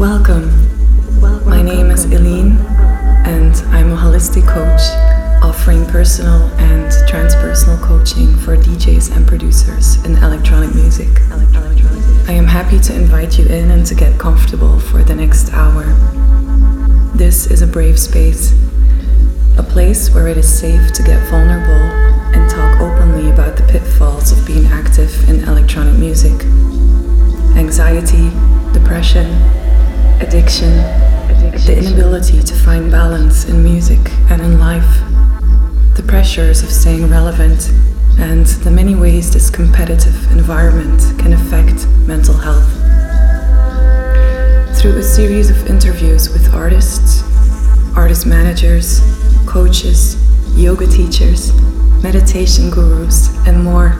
Welcome. My name is Eileen, and I'm a holistic coach offering personal and transpersonal coaching for DJs and producers in electronic music. I am happy to invite you in and to get comfortable for the next hour. This is a brave space, a place where it is safe to get vulnerable and talk openly about the pitfalls of being active in electronic music. Anxiety, depression, addiction, the inability to find balance in music and in life, the pressures of staying relevant, and the many ways this competitive environment can affect mental health. Through a series of interviews with artists, artist managers, coaches, yoga teachers, meditation gurus, and more,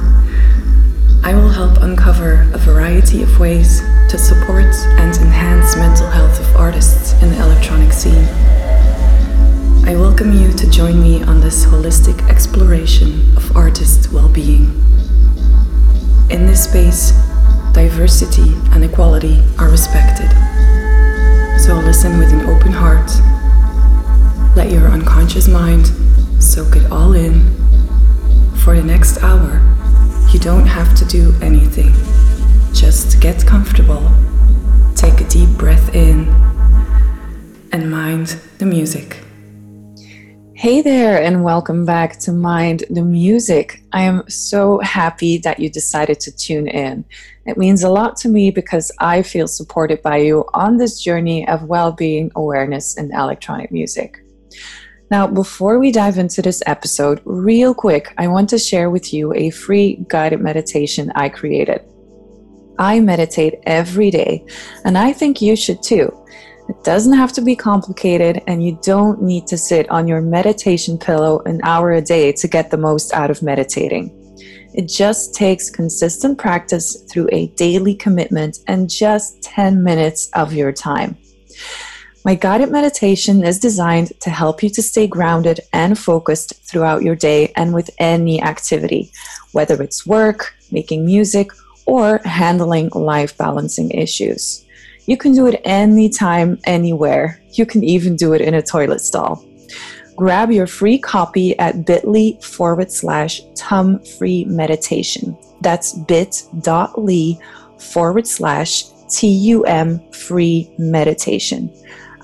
I will help uncover a variety of ways to support and enhance mental health of artists in the electronic scene. I welcome you to join me on this holistic exploration of artist well being. In this space, diversity and equality are respected. So listen with an open heart. Let your unconscious mind soak it all in. For the next hour, you don't have to do anything. Just get comfortable, take a deep breath in, and mind the music. Hey there, and welcome back to Mind the Music. I am so happy that you decided to tune in. It means a lot to me because I feel supported by you on this journey of well being awareness and electronic music. Now, before we dive into this episode, real quick, I want to share with you a free guided meditation I created. I meditate every day, and I think you should too. It doesn't have to be complicated, and you don't need to sit on your meditation pillow an hour a day to get the most out of meditating. It just takes consistent practice through a daily commitment and just 10 minutes of your time. My guided meditation is designed to help you to stay grounded and focused throughout your day and with any activity, whether it's work, making music, or handling life balancing issues. You can do it anytime, anywhere. You can even do it in a toilet stall. Grab your free copy at bit.ly forward slash tum free meditation. That's bit.ly forward slash TUM free meditation.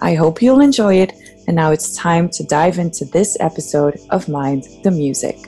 I hope you'll enjoy it. And now it's time to dive into this episode of Mind the Music.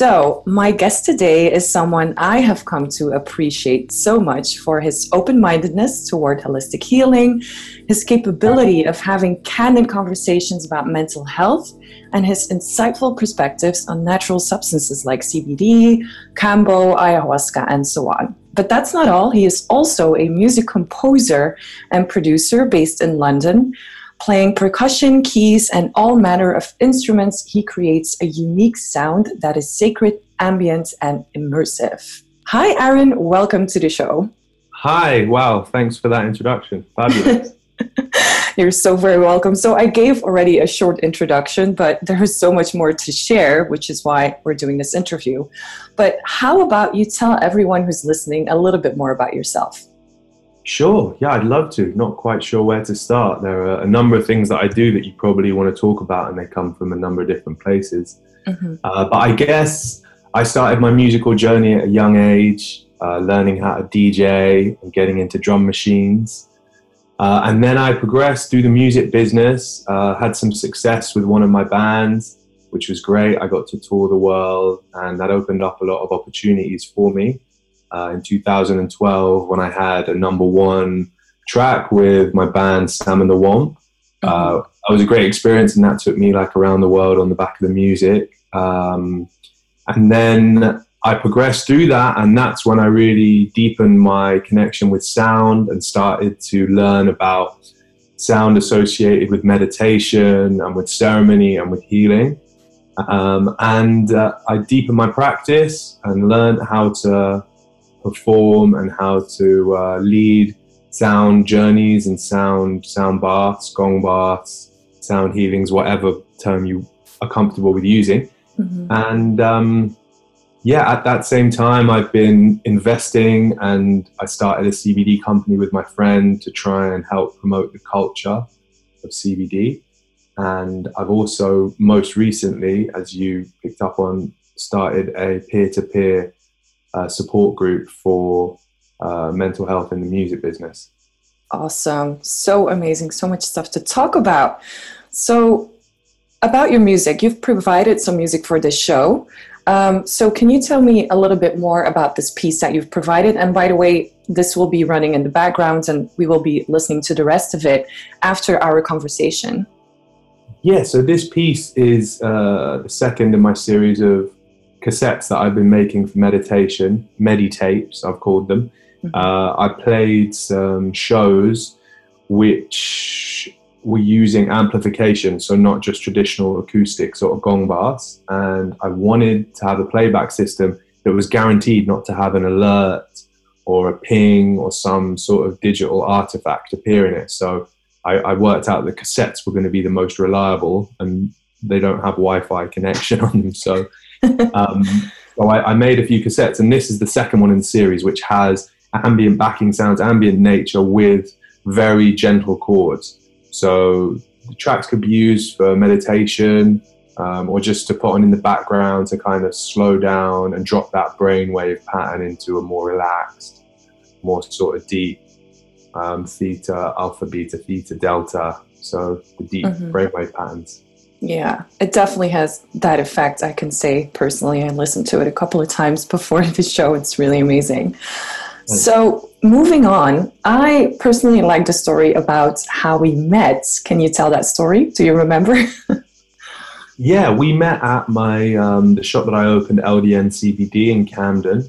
So, my guest today is someone I have come to appreciate so much for his open mindedness toward holistic healing, his capability of having candid conversations about mental health, and his insightful perspectives on natural substances like CBD, kambo, ayahuasca, and so on. But that's not all. He is also a music composer and producer based in London Playing percussion, keys, and all manner of instruments, he creates a unique sound that is sacred, ambient, and immersive. Hi, Aaron. Welcome to the show. Hi. Wow. Thanks for that introduction. Fabulous. You're so very welcome. So, I gave already a short introduction, but there is so much more to share, which is why we're doing this interview. But how about you tell everyone who's listening a little bit more about yourself? Sure. Yeah, I'd love to. Not quite sure where to start. There are a number of things that I do that you probably want to talk about, and they come from a number of different places. Mm-hmm. Uh, but I guess I started my musical journey at a young age, uh, learning how to DJ and getting into drum machines. Uh, and then I progressed through the music business, uh, had some success with one of my bands, which was great. I got to tour the world, and that opened up a lot of opportunities for me uh, in 2012 when I had a number one track with my band Sam and the Womp. Mm-hmm. Uh, it was a great experience, and that took me like around the world on the back of the music. Um, and then I progressed through that, and that's when I really deepened my connection with sound and started to learn about sound associated with meditation and with ceremony and with healing. Um, and uh, I deepened my practice and learned how to perform and how to uh, lead sound journeys and sound sound baths, gong baths, sound healings, whatever term you are comfortable with using. Mm-hmm. And um, yeah, at that same time, I've been investing and I started a CBD company with my friend to try and help promote the culture of CBD. And I've also, most recently, as you picked up on, started a peer to peer uh, support group for uh, mental health in the music business. Awesome. So amazing. So much stuff to talk about. So, about your music, you've provided some music for this show. Um, so, can you tell me a little bit more about this piece that you've provided? And by the way, this will be running in the background and we will be listening to the rest of it after our conversation. Yeah, so this piece is uh, the second in my series of cassettes that I've been making for meditation, meditapes, I've called them. Mm-hmm. Uh, I played some shows which were using amplification, so not just traditional acoustic sort of gong baths. And I wanted to have a playback system that was guaranteed not to have an alert or a ping or some sort of digital artifact appear in it. So I, I worked out the cassettes were going to be the most reliable and they don't have Wi-Fi connection on them. So um, so I, I, made a few cassettes, and this is the second one in the series, which has ambient backing sounds, ambient nature with very gentle chords. So the tracks could be used for meditation um, or just to put on in the background to kind of slow down and drop that brainwave pattern into a more relaxed, more sort of deep um, theta, alpha, beta, theta, delta. So the deep mm-hmm. brainwave patterns. Yeah, it definitely has that effect. I can say personally, I listened to it a couple of times before the show. It's really amazing. So, moving on, I personally like the story about how we met. Can you tell that story? Do you remember? yeah, we met at my um, the shop that I opened, LDN CBD in Camden.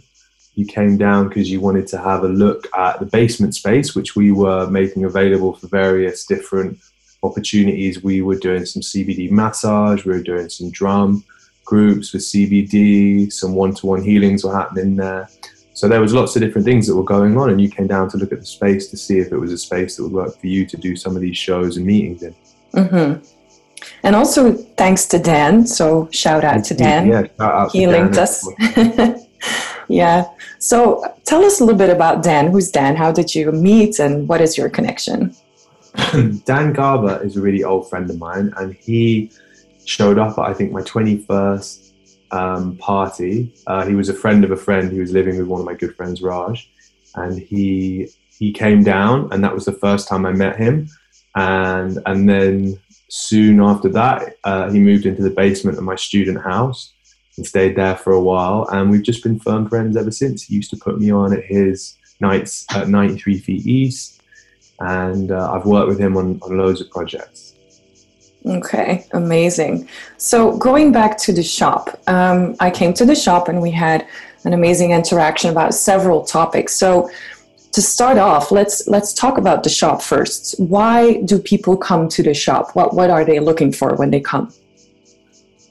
You came down because you wanted to have a look at the basement space, which we were making available for various different opportunities. We were doing some CBD massage, we were doing some drum groups with CBD, some one to one healings were happening there. So there was lots of different things that were going on, and you came down to look at the space to see if it was a space that would work for you to do some of these shows and meetings in. Mm-hmm. And also thanks to Dan. So shout out to Dan. Yeah, shout out he linked us. yeah. So tell us a little bit about Dan. Who's Dan? How did you meet, and what is your connection? Dan Garber is a really old friend of mine, and he showed up at I think my 21st um, party. Uh, he was a friend of a friend. He was living with one of my good friends, Raj, and he he came down, and that was the first time I met him. And and then soon after that, uh, he moved into the basement of my student house. and stayed there for a while. And we've just been firm friends ever since. He used to put me on at his nights at 93 Feet East, and uh, I've worked with him on, on loads of projects. Okay, amazing. So going back to the shop, um, I came to the shop and we had an amazing interaction about several topics. So to start off, let's let's talk about the shop first. Why do people come to the shop? What what are they looking for when they come?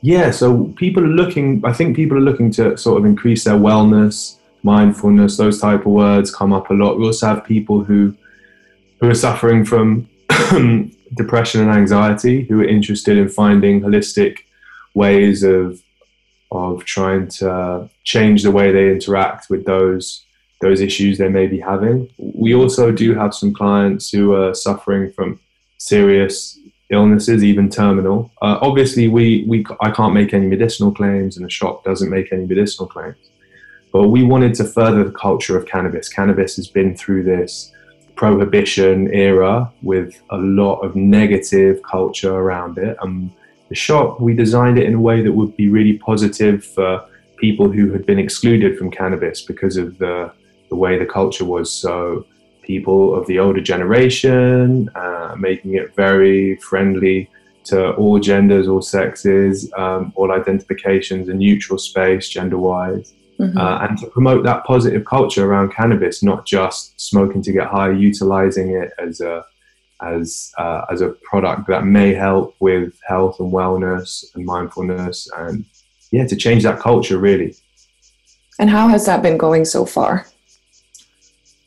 Yeah, so people are looking. I think people are looking to sort of increase their wellness, mindfulness. Those type of words come up a lot. We also have people who who are suffering from depression and anxiety, who are interested in finding holistic ways of of trying to change the way they interact with those those issues they may be having. We also do have some clients who are suffering from serious illnesses, even terminal. Uh, obviously, we, we I can't make any medicinal claims, and the shop doesn't make any medicinal claims. But we wanted to further the culture of cannabis. Cannabis has been through this prohibition era with a lot of negative culture around it. And the shop, we designed it in a way that would be really positive for people who had been excluded from cannabis because of the the way the culture was. So people of the older generation, uh, making it very friendly to all genders, all sexes, um, all identifications, a neutral space gender wise. Mm-hmm. Uh, and to promote that positive culture around cannabis, not just smoking to get high, utilizing it as a as uh, as a product that may help with health and wellness and mindfulness, and yeah, to change that culture really. And how has that been going so far?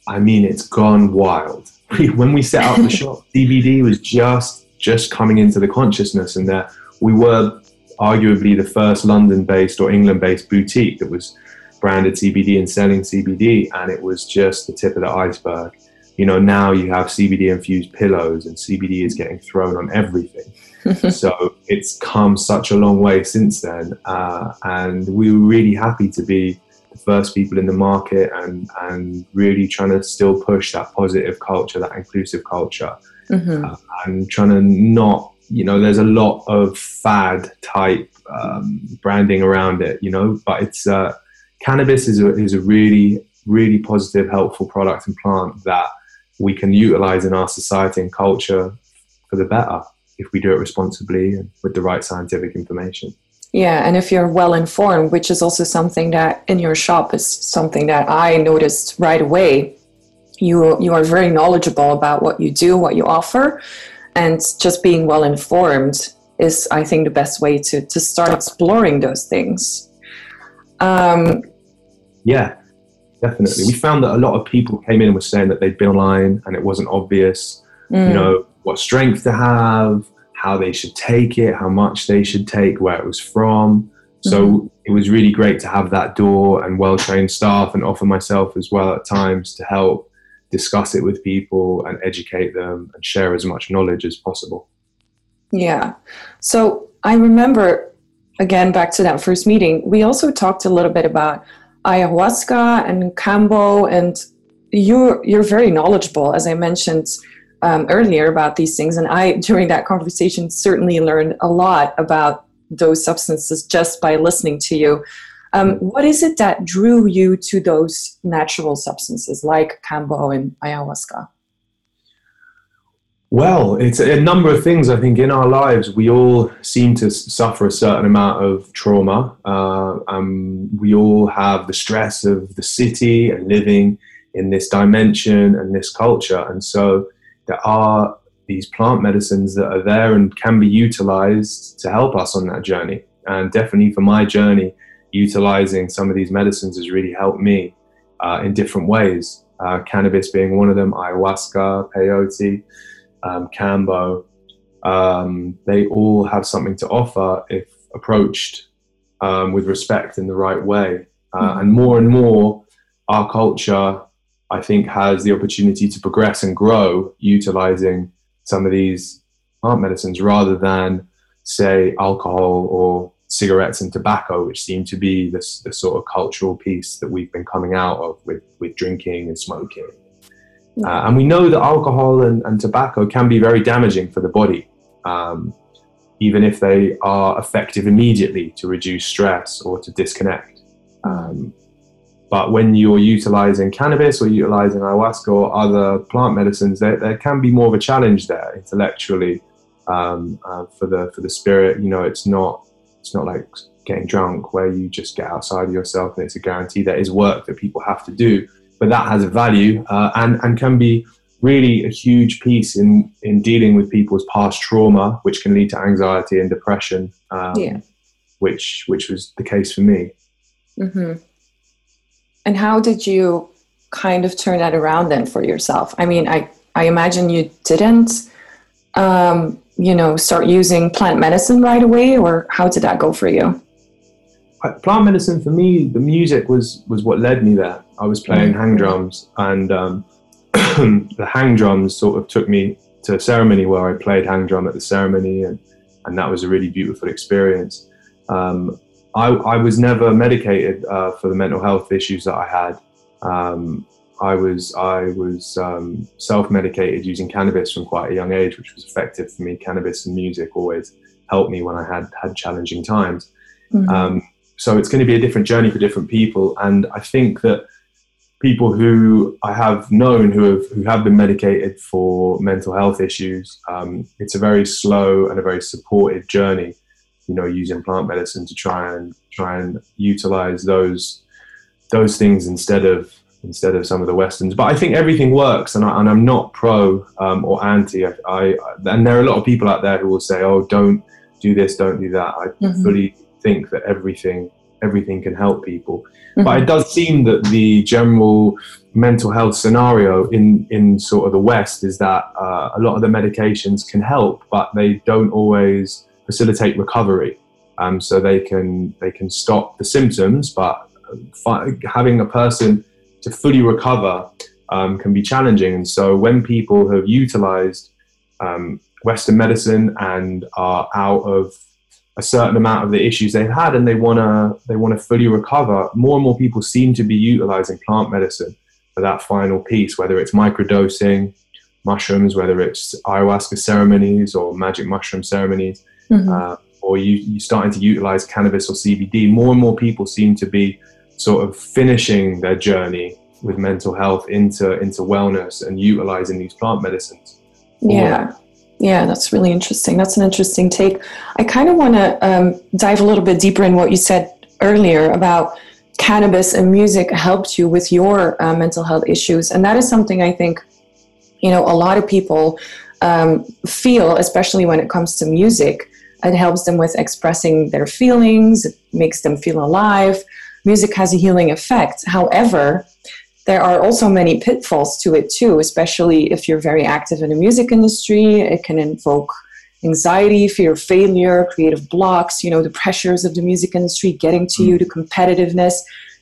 I mean, it's gone wild. when we set up the shop, CBD was just just coming into the consciousness, and that we were arguably the first London-based or England-based boutique that was branded CBD and selling CBD, and it was just the tip of the iceberg. You know, now you have CBD infused pillows, and CBD is getting thrown on everything. so it's come such a long way since then, uh, and we were really happy to be the first people in the market and and really trying to still push that positive culture, that inclusive culture, mm-hmm. uh, and trying to not, you know, there's a lot of fad type um, branding around it, you know, but it's uh, cannabis is a is a really really positive, helpful product and plant that we can utilize in our society and culture for the better if we do it responsibly and with the right scientific information. Yeah, and if you're well informed, which is also something that in your shop is something that I noticed right away. You you are very knowledgeable about what you do, what you offer, and just being well informed is, I think, the best way to to start exploring those things. Um, yeah, definitely. We found that a lot of people came in and were saying that they'd been online and it wasn't obvious. Mm. You know what strength to have, how they should take it, how much they should take, where it was from. So mm-hmm. it was really great to have that door and well trained staff and offer myself as well at times to help discuss it with people and educate them and share as much knowledge as possible. Yeah. So I remember, again, back to that first meeting, we also talked a little bit about ayahuasca and kambo and you're you're very knowledgeable as i mentioned um, earlier about these things, and I, during that conversation, certainly learned a lot about those substances just by listening to you. Um, what is it that drew you to those natural substances like kambo and ayahuasca? Well, it's a number of things. I think in our lives, we all seem to suffer a certain amount of trauma. Uh, we all have the stress of the city and living in this dimension and this culture. And so there are these plant medicines that are there and can be utilized to help us on that journey. And definitely for my journey, utilizing some of these medicines has really helped me uh, in different ways. Uh, cannabis being one of them, ayahuasca, peyote, um, kambo. Um, they all have something to offer if approached um, with respect in the right way. Uh, mm-hmm. And more and more, our culture I think has the opportunity to progress and grow utilizing some of these plant medicines rather than say alcohol or cigarettes and tobacco, which seem to be this, this sort of cultural piece that we've been coming out of with, with drinking and smoking. Uh, and we know that alcohol and, and, tobacco can be very damaging for the body. Um, even if they are effective immediately to reduce stress or to disconnect. Um, but when you're utilizing cannabis or utilizing ayahuasca or other plant medicines, there, there can be more of a challenge there intellectually um, uh, for the for the spirit. You know, it's not it's not like getting drunk where you just get outside of yourself and it's a guarantee. There is work that people have to do, but that has a value uh, and and can be really a huge piece in in dealing with people's past trauma, which can lead to anxiety and depression. Um, yeah. Which which was the case for me. Mm-hmm. And how did you kind of turn that around then for yourself? I mean, I I imagine you didn't, um, you know, start using plant medicine right away, or how did that go for you? Plant medicine for me, the music was was what led me there. I was playing mm-hmm. hang drums, and um, the hang drums sort of took me to a ceremony where I played hang drum at the ceremony, and, and that was a really beautiful experience. Um, I, I, was never medicated uh, for the mental health issues that I had. Um, I was I was um, self-medicated using cannabis from quite a young age, which was effective for me. Cannabis and music always helped me when I had had challenging times. Mm-hmm. Um, so it's going to be a different journey for different people, and I think that people who I have known who have who have been medicated for mental health issues, um, it's a very slow and a very supportive journey. You know, using plant medicine to try and try and utilize those those things instead of instead of some of the westerns. But I think everything works, and, I, and I'm not pro um, or anti. I, I, and there are a lot of people out there who will say, "Oh, don't do this, don't do that." I mm-hmm. fully think that everything everything can help people. Mm-hmm. But it does seem that the general mental health scenario in, in sort of the West is that uh, a lot of the medications can help, but they don't always facilitate recovery. Um, so they can they can stop the symptoms, but fi- having a person to fully recover um, can be challenging. And so when people have utilized um, Western medicine and are out of a certain amount of the issues they've had and they want to they want to fully recover. More and more people seem to be utilizing plant medicine for that final piece whether it's microdosing mushrooms whether it's ayahuasca ceremonies or magic mushroom ceremonies mm-hmm. uh, or you you starting to utilize cannabis or cbd more and more people seem to be sort of finishing their journey with mental health into into wellness and utilizing these plant medicines yeah yeah, that's really interesting. That's an interesting take. I kind of want to um, dive a little bit deeper in what you said earlier about cannabis and music helped you with your uh, mental health issues. And that is something I think, you know, a lot of people um, feel, especially when it comes to music. It helps them with expressing their feelings, it makes them feel alive. Music has a healing effect. However, there are also many pitfalls to it too, especially if you're very active in the music industry. It can invoke anxiety, fear of failure, creative blocks, you know, the pressures of the music industry getting to you, the competitiveness.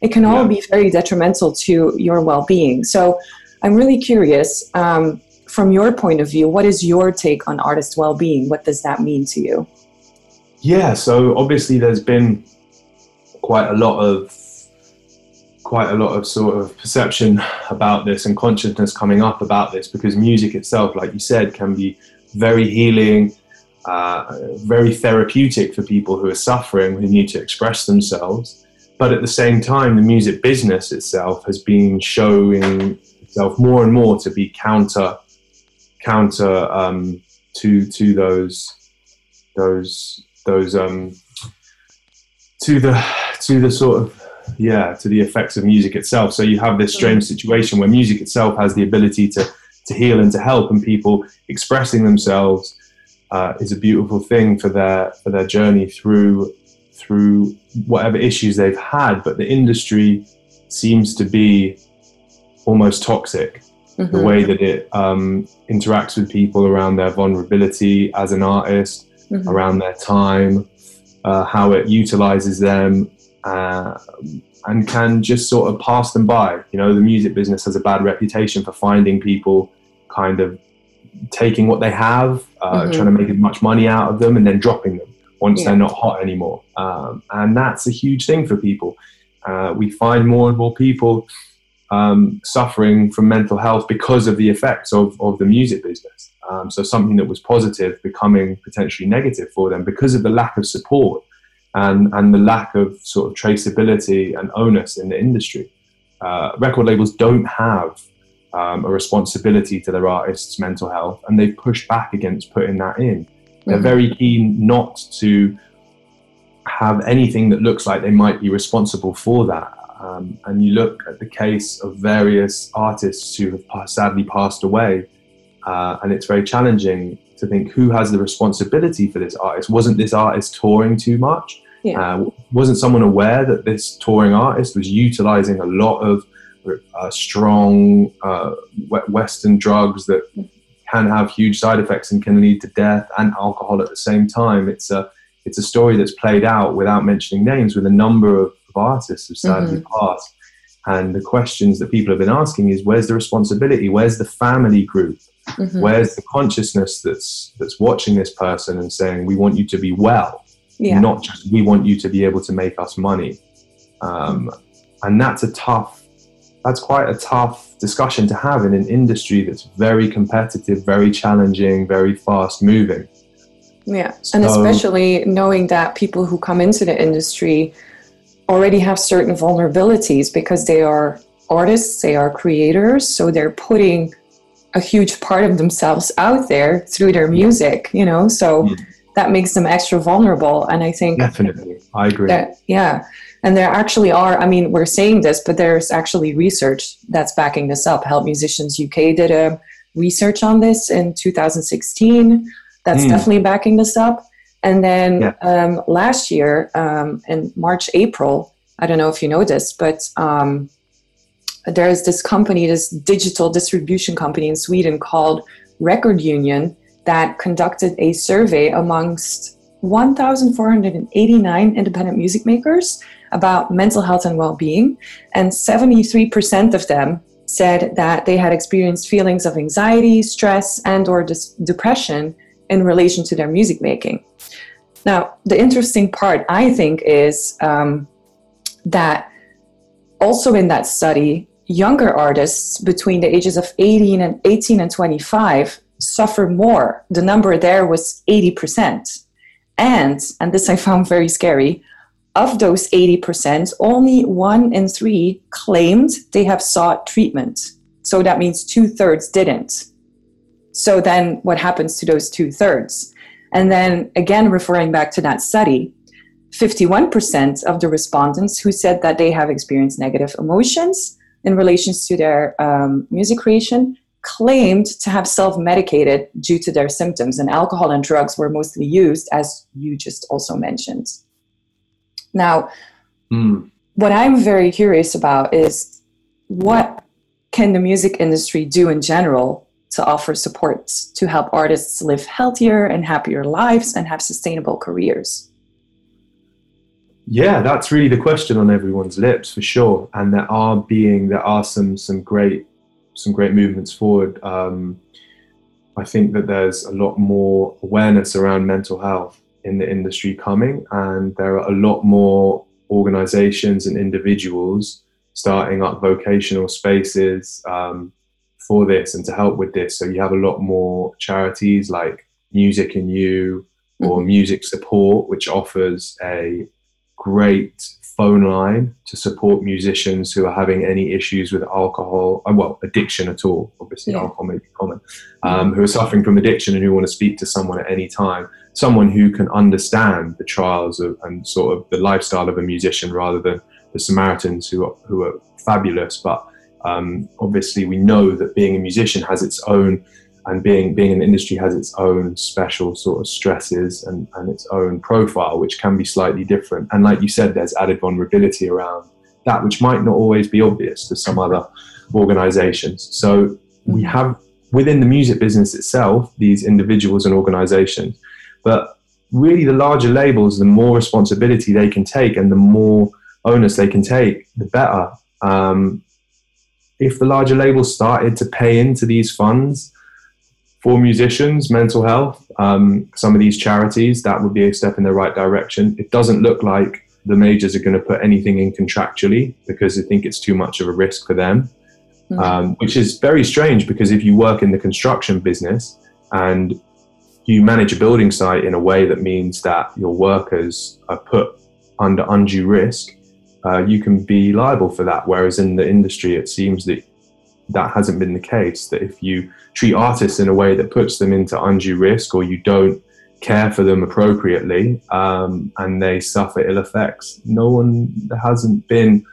It can all be very detrimental to your well being. So I'm really curious, um, from your point of view, what is your take on artist well being? What does that mean to you? Yeah, so obviously there's been quite a lot of quite a lot of sort of perception about this and consciousness coming up about this because music itself, like you said, can be very healing, uh, very therapeutic for people who are suffering, who need to express themselves. But at the same time, the music business itself has been showing itself more and more to be counter counter um, to to those those those um, to the to the sort of yeah to the effects of music itself so you have this strange situation where music itself has the ability to to heal and to help and people expressing themselves uh, is a beautiful thing for their for their journey through through whatever issues they've had but the industry seems to be almost toxic mm-hmm. the way that it um, interacts with people around their vulnerability as an artist mm-hmm. around their time uh, how it utilizes them uh, and can just sort of pass them by. You know, the music business has a bad reputation for finding people kind of taking what they have, uh, mm-hmm. trying to make as much money out of them, and then dropping them once yeah. they're not hot anymore. Um, and that's a huge thing for people. Uh, we find more and more people um, suffering from mental health because of the effects of, of the music business. Um, so something that was positive becoming potentially negative for them because of the lack of support and, and the lack of sort of traceability and onus in the industry. Uh, record labels don't have um, a responsibility to their artists' mental health, and they've pushed back against putting that in. They're mm-hmm. very keen not to have anything that looks like they might be responsible for that. Um, and you look at the case of various artists who have sadly passed away, uh, and it's very challenging to think who has the responsibility for this artist. Wasn't this artist touring too much? Yeah. Uh, wasn't someone aware that this touring artist was utilizing a lot of uh, strong uh, Western drugs that can have huge side effects and can lead to death and alcohol at the same time? It's a it's a story that's played out without mentioning names with a number of, of artists who sadly mm-hmm. passed. And the questions that people have been asking is where's the responsibility? Where's the family group? Mm-hmm. Where's the consciousness that's that's watching this person and saying we want you to be well, yeah. not just we want you to be able to make us money. Um, and that's a tough, that's quite a tough discussion to have in an industry that's very competitive, very challenging, very fast moving. Yeah, so, and especially knowing that people who come into the industry already have certain vulnerabilities because they are artists, they are creators, so they're putting a huge part of themselves out there through their music, you know, so mm. that makes them extra vulnerable. And I think definitely, I agree. That, yeah. And there actually are, I mean, we're saying this, but there's actually research that's backing this up. Help Musicians UK did a research on this in 2016 that's mm. definitely backing this up. And then yeah. um, last year, um, in March, April, I don't know if you know this, but um, there's this company, this digital distribution company in Sweden called Record Union that conducted a survey amongst 1,489 independent music makers about mental health and well-being, and 73% of them said that they had experienced feelings of anxiety, stress, and/or dis- depression in relation to their music making. Now, the interesting part, I think, is um, that also in that study, younger artists between the ages of 18 and 18 and 25 suffer more. The number there was 80%. And, and this I found very scary, of those 80%, only one in three claimed they have sought treatment. So that means two thirds didn't. So then what happens to those two thirds? And then again, referring back to that study, 51% of the respondents who said that they have experienced negative emotions in relation to their um, music creation claimed to have self medicated due to their symptoms, and alcohol and drugs were mostly used, as you just also mentioned. Now, mm. what I'm very curious about is what can the music industry do in general to offer support to help artists live healthier and happier lives and have sustainable careers? Yeah, that's really the question on everyone's lips for sure. And there are being there are some some great some great movements forward. Um, I think that there's a lot more awareness around mental health in the industry coming, and there are a lot more organizations and individuals starting up vocational spaces um, for this and to help with this. So you have a lot more charities like Music and You or mm-hmm. Music Support, which offers a great phone line to support musicians who are having any issues with alcohol, uh, well, addiction at all. Obviously, yeah. alcohol may be common, um, who are suffering from addiction and who want to speak to someone at any time, someone who can understand the trials of, and sort of the lifestyle of a musician rather than the Samaritans who are, who are fabulous. But um, obviously, we know that being a musician has its own and being being in the industry has its own special sort of stresses and, and its own profile which can be slightly different. And like you said there's added vulnerability around that which might not always be obvious to some other organizations. So we have within the music business itself these individuals and organizations. But really the larger labels the more responsibility they can take and the more onus they can take the better. Um, if the larger labels started to pay into these funds for musicians, mental health, um, some of these charities, that would be a step in the right direction. It doesn't look like the majors are going to put anything in contractually because they think it's too much of a risk for them. mm-hmm. um, which is very strange because if you work in the construction business and you manage a building site in a way that means that your workers are put under undue risk, uh, you can be liable for that. Whereas in the industry, it seems that that hasn't been the case. That if you treat artists in a way that puts them into undue risk or you don't care for them appropriately um, and they suffer ill effects, no one, there hasn't been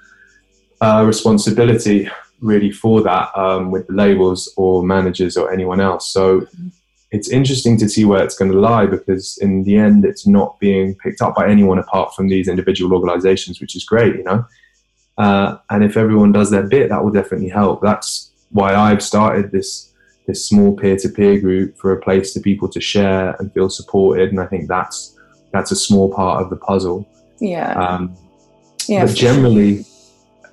a responsibility really for that um, with the labels or managers or anyone else. So it's interesting to see where it's going to lie because in the end it's not being picked up by anyone apart from these individual organizations which is great you know uh, and if everyone does their bit that will definitely help. That's why i've started this this small peer-to-peer group for a place for people to share and feel supported. And i think that's that's a small part of the puzzle. Yeah. Um, yeah but generally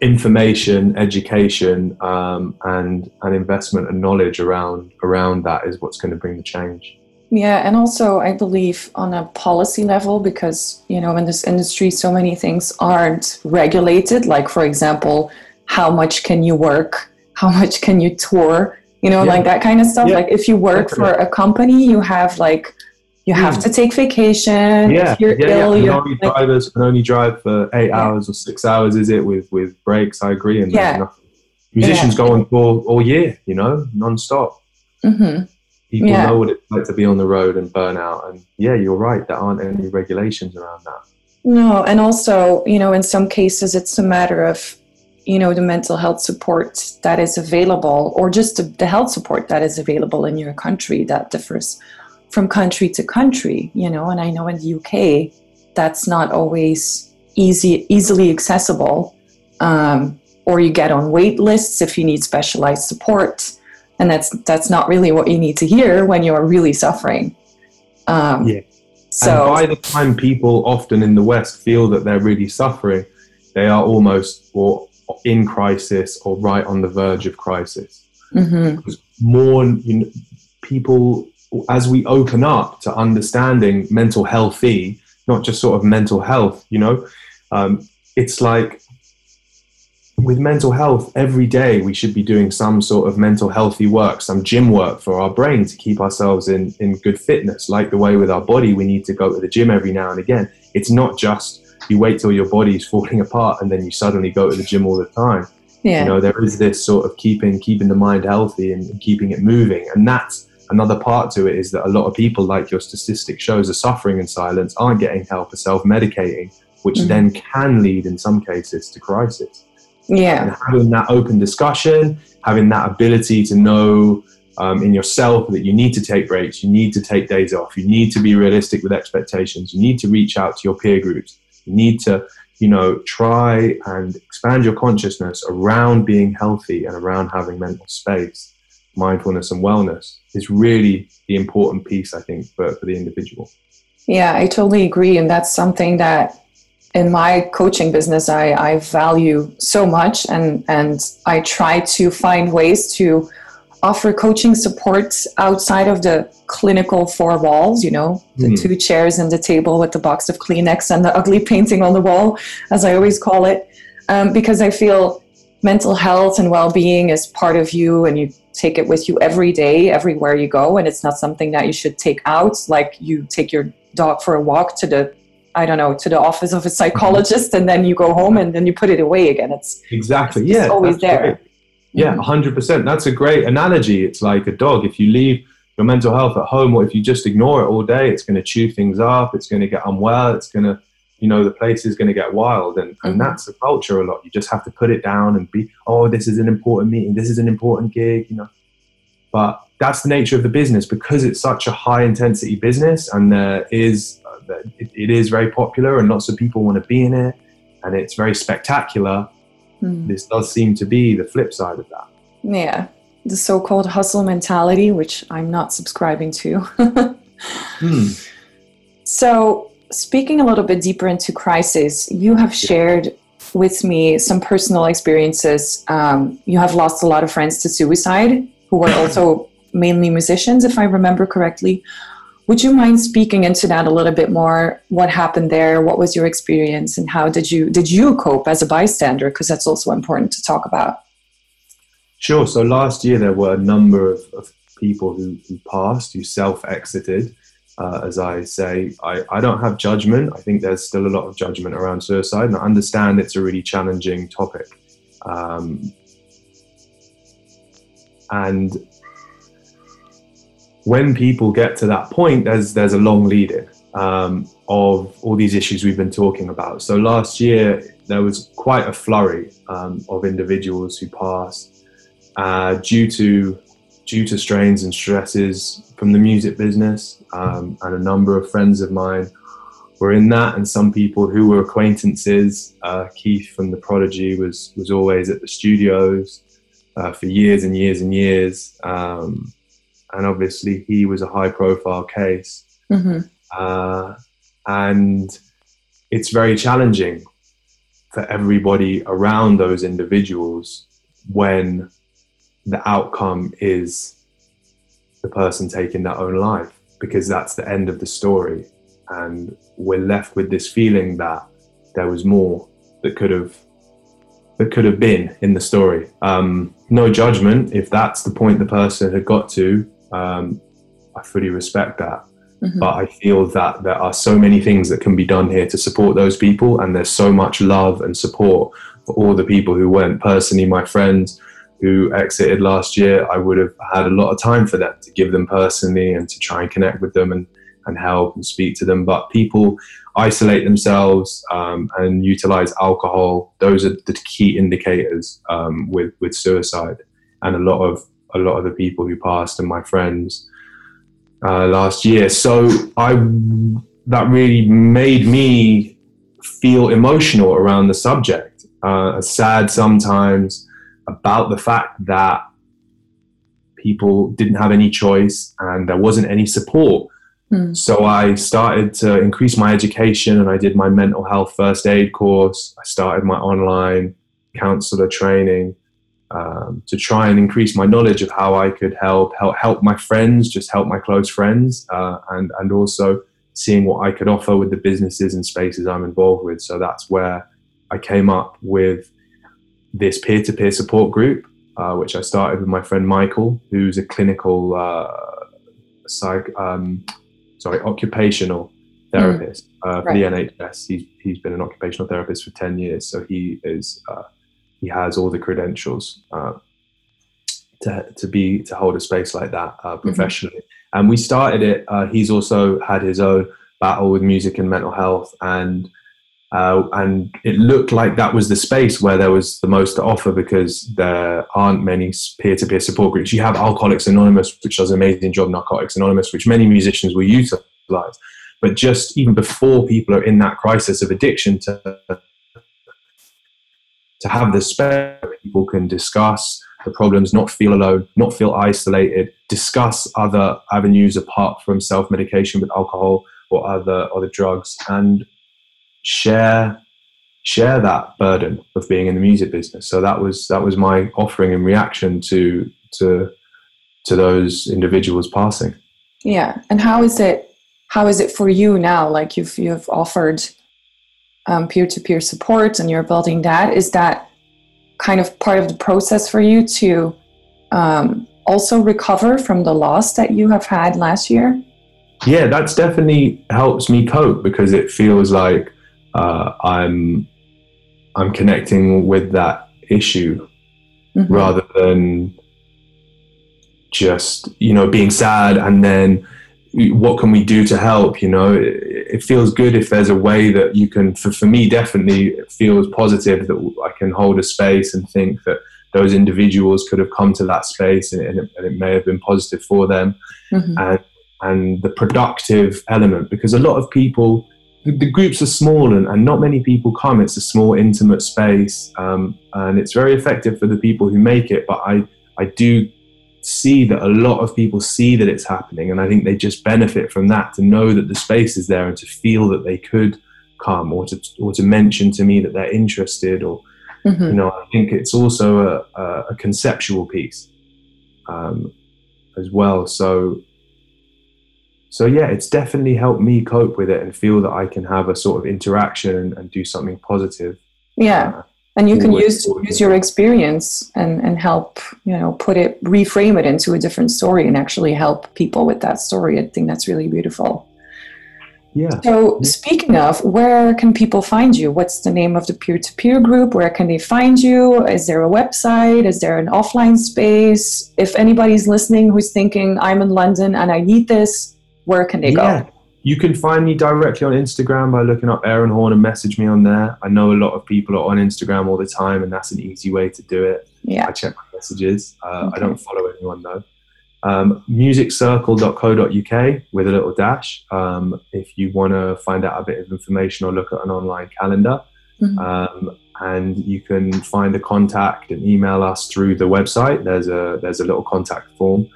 information, education, um, and and investment and knowledge around around that is what's going to bring the change. Yeah, and also I believe on a policy level, because you know in this industry, so many things aren't regulated. Like for example, how much can you work? How much can you tour? You know, yeah. like that kind of stuff. Yeah. Like if you work Definitely. for a company, you have like you have mm. to take vacation. Yeah, if you're yeah, ill, yeah. Only like, drivers can only drive for eight yeah. hours or six hours, is it? With with breaks, I agree. And yeah. musicians go on tour all year, you know, non-stop. Mm-hmm. People yeah. know what it's like to be on the road and burn out. And yeah, you're right. There aren't any regulations around that. No, and also, you know, in some cases, it's a matter of you know the mental health support that is available or just the, the health support that is available in your country that differs from country to country, you know, and I know in the UK that's not always easy, easily accessible. Um, or you get on wait lists if you need specialized support. And that's that's not really what you need to hear when you're really suffering. Um, yeah. So and by the time people often in the West feel that they're really suffering, they are almost or in crisis or right on the verge of crisis. Mm-hmm. Because more you know, people as we open up to understanding mental healthy, not just sort of mental health, you know, um, it's like with mental health, every day we should be doing some sort of mental healthy work, some gym work for our brain to keep ourselves in, in good fitness. Like the way with our body, we need to go to the gym every now and again. It's not just you wait till your body's falling apart and then you suddenly go to the gym all the time. Yeah. You know, there is this sort of keeping keeping the mind healthy and keeping it moving. And that's another part to it is that a lot of people, like your statistic shows, are suffering in silence, aren't getting help, are self medicating, which mm-hmm. then can lead in some cases to crisis. Yeah. And having that open discussion, having that ability to know um, in yourself that you need to take breaks, you need to take days off, you need to be realistic with expectations, you need to reach out to your peer groups, you need to, you know, try and expand your consciousness around being healthy and around having mental space mindfulness and wellness is really the important piece, I think, for, for the individual. Yeah, I totally agree. And that's something that in my coaching business I, I value so much and, and I try to find ways to offer coaching support outside of the clinical four walls, you know, the mm. two chairs and the table with the box of Kleenex and the ugly painting on the wall, as I always call it. Um, because I feel mental health and well-being is part of you and you take it with you every day everywhere you go and it's not something that you should take out like you take your dog for a walk to the i don't know to the office of a psychologist and then you go home and then you put it away again. It's exactly. it's yeah always there great. yeah 100% mm-hmm. that's a great analogy. It's like a dog. If you leave your mental health at home or if you just ignore it all day it's going to chew things up it's going to get unwell it's going to you know the place is going to get wild. And, and mm-hmm. that's the culture a lot. You just have to put it down and be oh this is an important meeting. This is an important gig you know. But that's the nature of the business. Because it's such a high intensity business and there is uh, it, it is very popular and lots of people want to be in it and it's very spectacular mm. this does seem to be the flip side of that yeah the so-called hustle mentality which i'm not subscribing to hmm. so speaking a little bit deeper into crisis, you have shared with me some personal experiences. Um, you have lost a lot of friends to suicide who were also mainly musicians, if I remember correctly. Would you mind speaking into that a little bit more? What happened there? What was your experience, and how did you did you cope as a bystander? Because that's also important to talk about. Sure. So last year there were a number of, of people who, who passed, who self-exited. Uh, as I say, I, I don't have judgment. I think there's still a lot of judgment around suicide, and I understand it's a really challenging topic. Um, and when people get to that point, there's there's a long lead in um, of all these issues we've been talking about. So last year there was quite a flurry um, of individuals who passed uh, due to due to strains and stresses from the music business, um, and a number of friends of mine were in that, and some people who were acquaintances. Uh, Keith from the Prodigy was was always at the studios uh, for years and years and years, um, and obviously he was a high profile case, mm-hmm. uh, and it's very challenging for everybody around those individuals when the outcome is the person taking their own life because that's the end of the story. And we're left with this feeling that there was more that could have that could have been in the story. Um, no judgment if that's the point the person had got to um, i fully respect that mm-hmm. but i feel that there are so many things that can be done here to support those people and there's so much love and support for all the people who went personally my friends who exited last year, I would have had a lot of time for them to give them personally and to try and connect with them and, and help and speak to them. But people isolate themselves um, and utilize alcohol. Those are the key indicators um, with with suicide. And a lot of a lot of the people who passed and my friends uh, last year. So I that really made me feel emotional around the subject. Uh, sad sometimes about the fact that people didn't have any choice and there wasn't any support. Mm. So I started to increase my education and I did my mental health first aid course. I started my online counselor training um, to try and increase my knowledge of how I could help help, help my friends, just help my close friends, uh, and and also seeing what I could offer with the businesses and spaces I'm involved with. So that's where I came up with this peer-to-peer support group, uh, which I started with my friend Michael, who's a clinical uh, psych, um, sorry, occupational therapist mm. uh, for right. the NHS. He's he's been an occupational therapist for ten years, so he is uh, he has all the credentials uh, to to be to hold a space like that uh, mm-hmm. professionally. Mm-hmm. And we started it. he's also had his own battle with music and mental health, and uh, and it looked like that was the space where there was the most to offer because there aren't many peer-to-peer support groups. You have Alcoholics Anonymous, which does an amazing job, Narcotics Anonymous, which many musicians will utilize. But just even before people are in that crisis of addiction, to to have this space where people can discuss the problems, not feel alone, not feel isolated, discuss other avenues apart from self-medication with alcohol or other other drugs, and share share that burden of being in the music business. So that was that was my offering in reaction to to to those individuals passing. Yeah, and how is it how is it for you now? Like you've you've offered um, peer-to-peer support and you're building that. Is that kind of part of the process for you to um, also recover from the loss that you have had last year? Yeah, that's definitely helps me cope because it feels like uh, I'm I'm connecting with that issue mm-hmm. rather than just you know being sad and then what can we do to help you know it, it, feels good if there's a way that you can for, for me definitely it feels positive that i can hold a space and think that those individuals could have come to that space and, and, it, and it, may have been positive for them mm-hmm. and and the productive element because a lot of people the, groups are small and, and, not many people come. It's a small, intimate space, um, and it's very effective for the people who make it. But I, I do see that a lot of people see that it's happening, and I think they just benefit from that to know that the space is there and to feel that they could come or to or to mention to me that they're interested or mm-hmm. you know I think it's also a, a, a conceptual piece um, as well. So so yeah, it's definitely helped me cope with it and feel that I can have a sort of interaction and, and do something positive. Yeah. Uh, and you can use use your experience and and help you know put it reframe it into a different story and actually help people with that story. I think that's really beautiful. Yeah. So speaking of where can people find you? What's the name of the peer-to-peer group? Where can they find you? Is there a website? Is there an offline space? If anybody's listening who's thinking i'm in london and i need this where can they yeah. go you can find me directly on Instagram by looking up Aaron Horn and message me on there. I know a lot of people are on Instagram all the time, and that's an easy way to do it. Yeah. I check my messages. Uh, okay. I don't follow anyone though. Um, musiccircle.co.uk with a little dash um, if you want to find out a bit of information or look at an online calendar. Mm-hmm. Um, and you can find the contact and email us through the website. There's a there's a little contact form.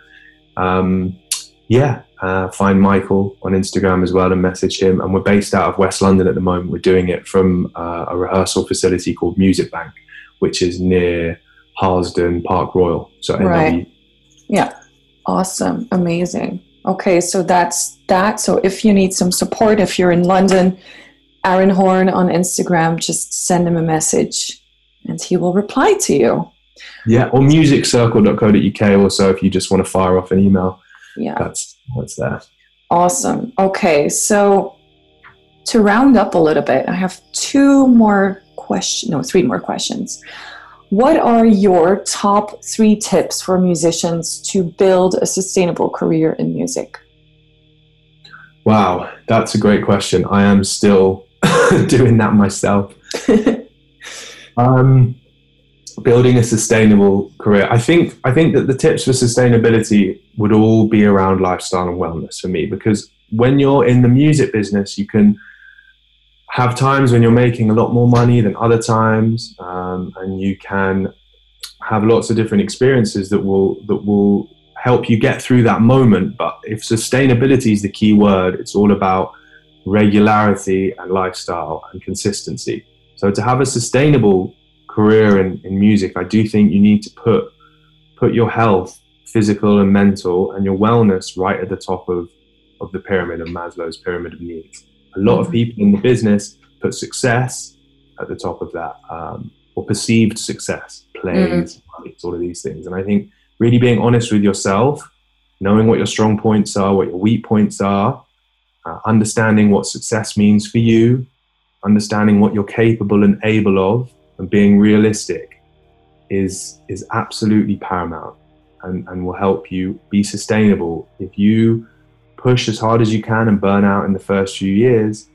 Um, yeah, uh, find Michael on Instagram as well and message him. And we're based out of West London at the moment. We're doing it from uh, a rehearsal facility called Music Bank, which is near Harlesden Park Royal. So right. Yeah. Awesome. Amazing. Okay, so that's that. So if you need some support, if you're in London, Aaron Horn on Instagram, just send him a message and he will reply to you. Yeah, or musiccircle.co.uk also if you just want to fire off an email yeah that's what's that? awesome. Okay so to round up a little bit i have two more questions no three more questions. What are your top three tips for musicians to build a sustainable career in music? Wow that's a great question. I am still doing that myself. Um, building a sustainable career. I think I think that the tips for sustainability would all be around lifestyle and wellness for me because when you're in the music business, you can have times when you're making a lot more money than other times, um, and you can have lots of different experiences that will that will help you get through that moment. But if sustainability is the key word, it's all about regularity and lifestyle and consistency. So to have a sustainable career in, in music, I do think you need to put put your health, physical and mental, and your wellness right at the top of, of the pyramid of Maslow's pyramid of needs. A lot of mm-hmm. people in the business put success at the top of that, um, or perceived success, plays, mm-hmm. all of these things. And I think really being honest with yourself, knowing what your strong points are, what your weak points are, uh, understanding what success means for you, understanding what you're capable and able of, and being realistic is is absolutely paramount and, and will help you be sustainable if you push as hard as you can and burn out in the first few years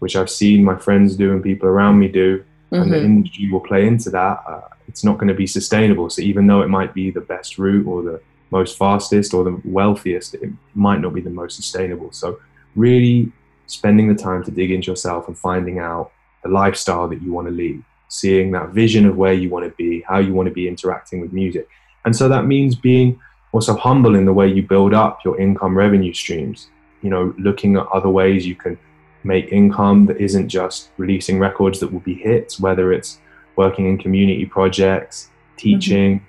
which i've seen my friends do and people around me do mm-hmm. and the mm-hmm. industry will play into that uh, it's not going to be sustainable so even though it might be the best route or the most fastest or the wealthiest it might not be the most sustainable so really spending the time to dig into yourself and finding out the lifestyle that you want to lead seeing that vision of where you want to be, how you want to be interacting with music. And so that means being also humble in the way you build up your income revenue streams, you know, looking at other ways you can make income that isn't just releasing records that will be hits, whether it's working in community projects, teaching,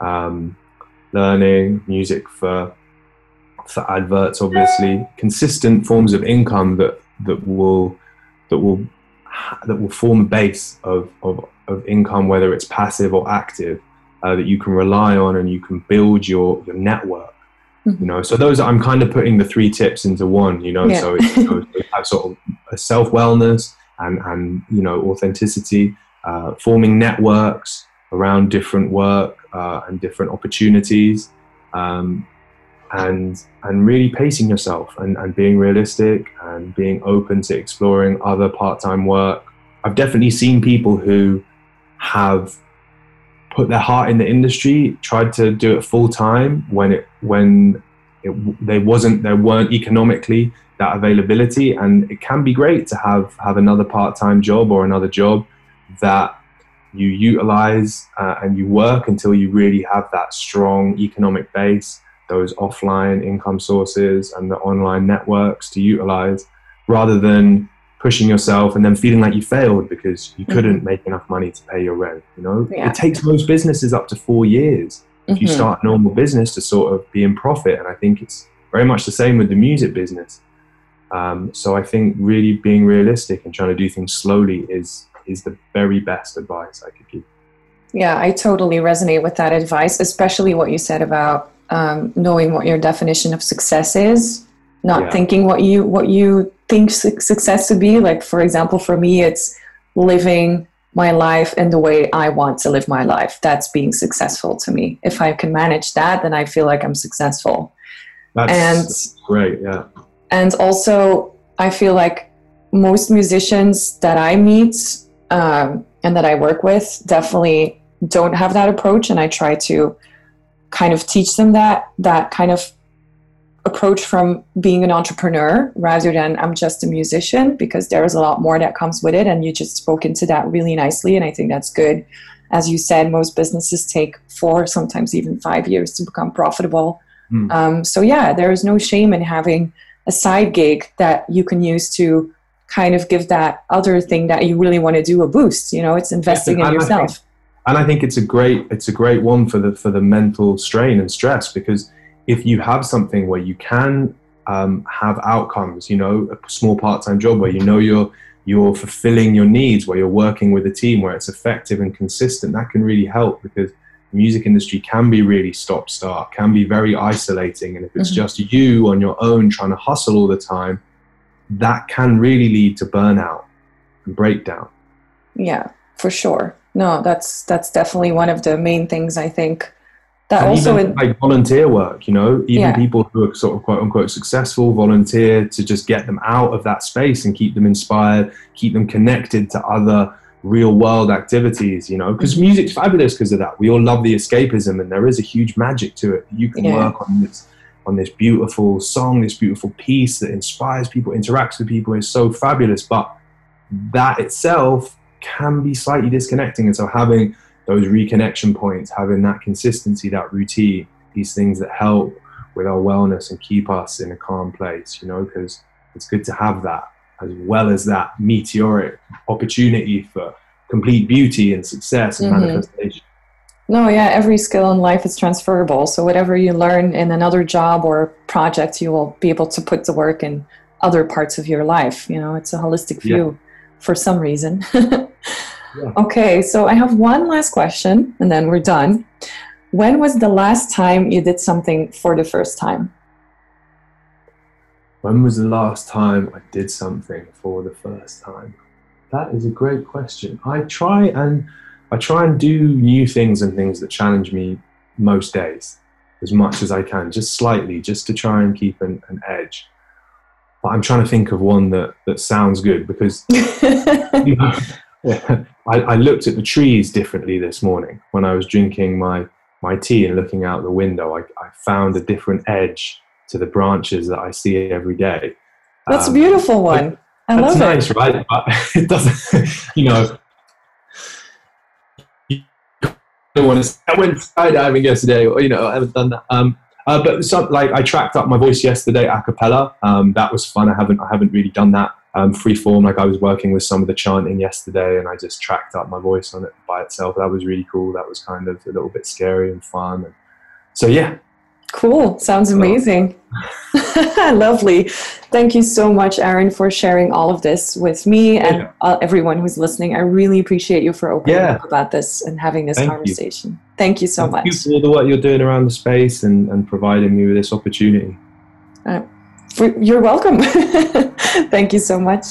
mm-hmm. um, learning music for for adverts, obviously, consistent forms of income that that will that will that will form a base of, of, of income, whether it's passive or active, uh, that you can rely on and you can build your, your network. Mm-hmm. You know, so those I'm kind of putting the three tips into one. You know, yeah. so it's you know, have sort of a self wellness and and you know authenticity, uh, forming networks around different work uh, and different opportunities, um, and and really pacing yourself and, and being realistic and being open to exploring other part-time work. I've definitely seen people who have put their heart in the industry tried to do it full time when it when it, they wasn't there weren't economically that availability. And it can be great to have have another part-time job or another job that you utilize uh, and you work until you really have that strong economic base those offline income sources and the online networks to utilize rather than pushing yourself and then feeling like you failed because you mm-hmm. couldn't make enough money to pay your rent you know yeah. it takes most businesses up to four years if mm-hmm. you start a normal business to sort of be in profit and i think it's very much the same with the music business um, so i think really being realistic and trying to do things slowly is is the very best advice I could give. Yeah, I totally resonate with that advice, especially what you said about um, knowing what your definition of success is, not yeah. thinking what you what you think success to be. Like for example, for me, it's living my life in the way I want to live my life. That's being successful to me. If I can manage that, then I feel like I'm successful. That's, and that's great, yeah. And also, I feel like most musicians that I meet um, and that I work with definitely don't have that approach, and I try to kind of teach them that that kind of approach from being an entrepreneur rather than I'm just a musician because there is a lot more that comes with it and you just spoke into that really nicely and I think that's good. As you said, most businesses take four, sometimes even five years to become profitable. Mm. Um, so yeah, there is no shame in having a side gig that you can use to kind of give that other thing that you really want to do a boost. You know, it's investing in yourself and I think it's a great it's a great one for the for the mental strain and stress because if you have something where you can um, have outcomes, you know, a small part-time job where you know you're you're fulfilling your needs, where you're working with a team, where it's effective and consistent, that can really help because the music industry can be really stop-start, can be very isolating, and if it's mm-hmm. just you on your own trying to hustle all the time, that can really lead to burnout and breakdown. Yeah, for sure no that's that's definitely one of the main things i think that and also in, like volunteer work you know even yeah. people who are sort of quote unquote successful volunteer to just get them out of that space and keep them inspired keep them connected to other real world activities you know because mm-hmm. music's fabulous because of that we all love the escapism and there is a huge magic to it you can yeah. work on this on this beautiful song this beautiful piece that inspires people interacts with people is so fabulous but that itself can be slightly disconnecting. And so having those reconnection points, having that consistency, that routine, these things that help with our wellness and keep us in a calm place, you know, because it's good to have that as well as that meteoric opportunity for complete beauty and success and mm-hmm. manifestation. No, yeah, every skill in life is transferable. So whatever you learn in another job or project, you will be able to put to work in other parts of your life. You know, it's a holistic view. For some reason. Yeah. Okay, so I have one last question and then we're done. When was the last time you did something for the first time? When was the last time I did something for the first time? That is a great question. I try and I try and do new things and things that challenge me most days as much as I can, just slightly, just to try and keep an, an edge. But I'm trying to think of one that, that sounds good because you know, I, I, looked at the trees differently this morning when I was drinking my, my tea and looking out the window. I, I found a different edge to the branches that I see every day. That's um, a beautiful one. I love it. nice, right? But it doesn't, you know. I want to. I went skydiving yesterday, or you know, I haven't done that. Um, uh, but some, like I tracked up my voice yesterday a cappella. Um, that was fun. I haven't I haven't really done that um, free form. Like I was working with some of the chanting yesterday, and I just tracked up my voice on it by itself. That was really cool. That was kind of a little bit scary and fun. And so yeah. Cool. Sounds amazing. Lovely. Thank you so much, Aaron, for sharing all of this with me and yeah. uh, everyone who's listening. I really appreciate you for opening yeah. up about this and having this Thank conversation. You. Thank you so Thank much. Thank you for the, work you're doing around the space and, and providing me with this opportunity. Uh, for, you're welcome. Thank you so much.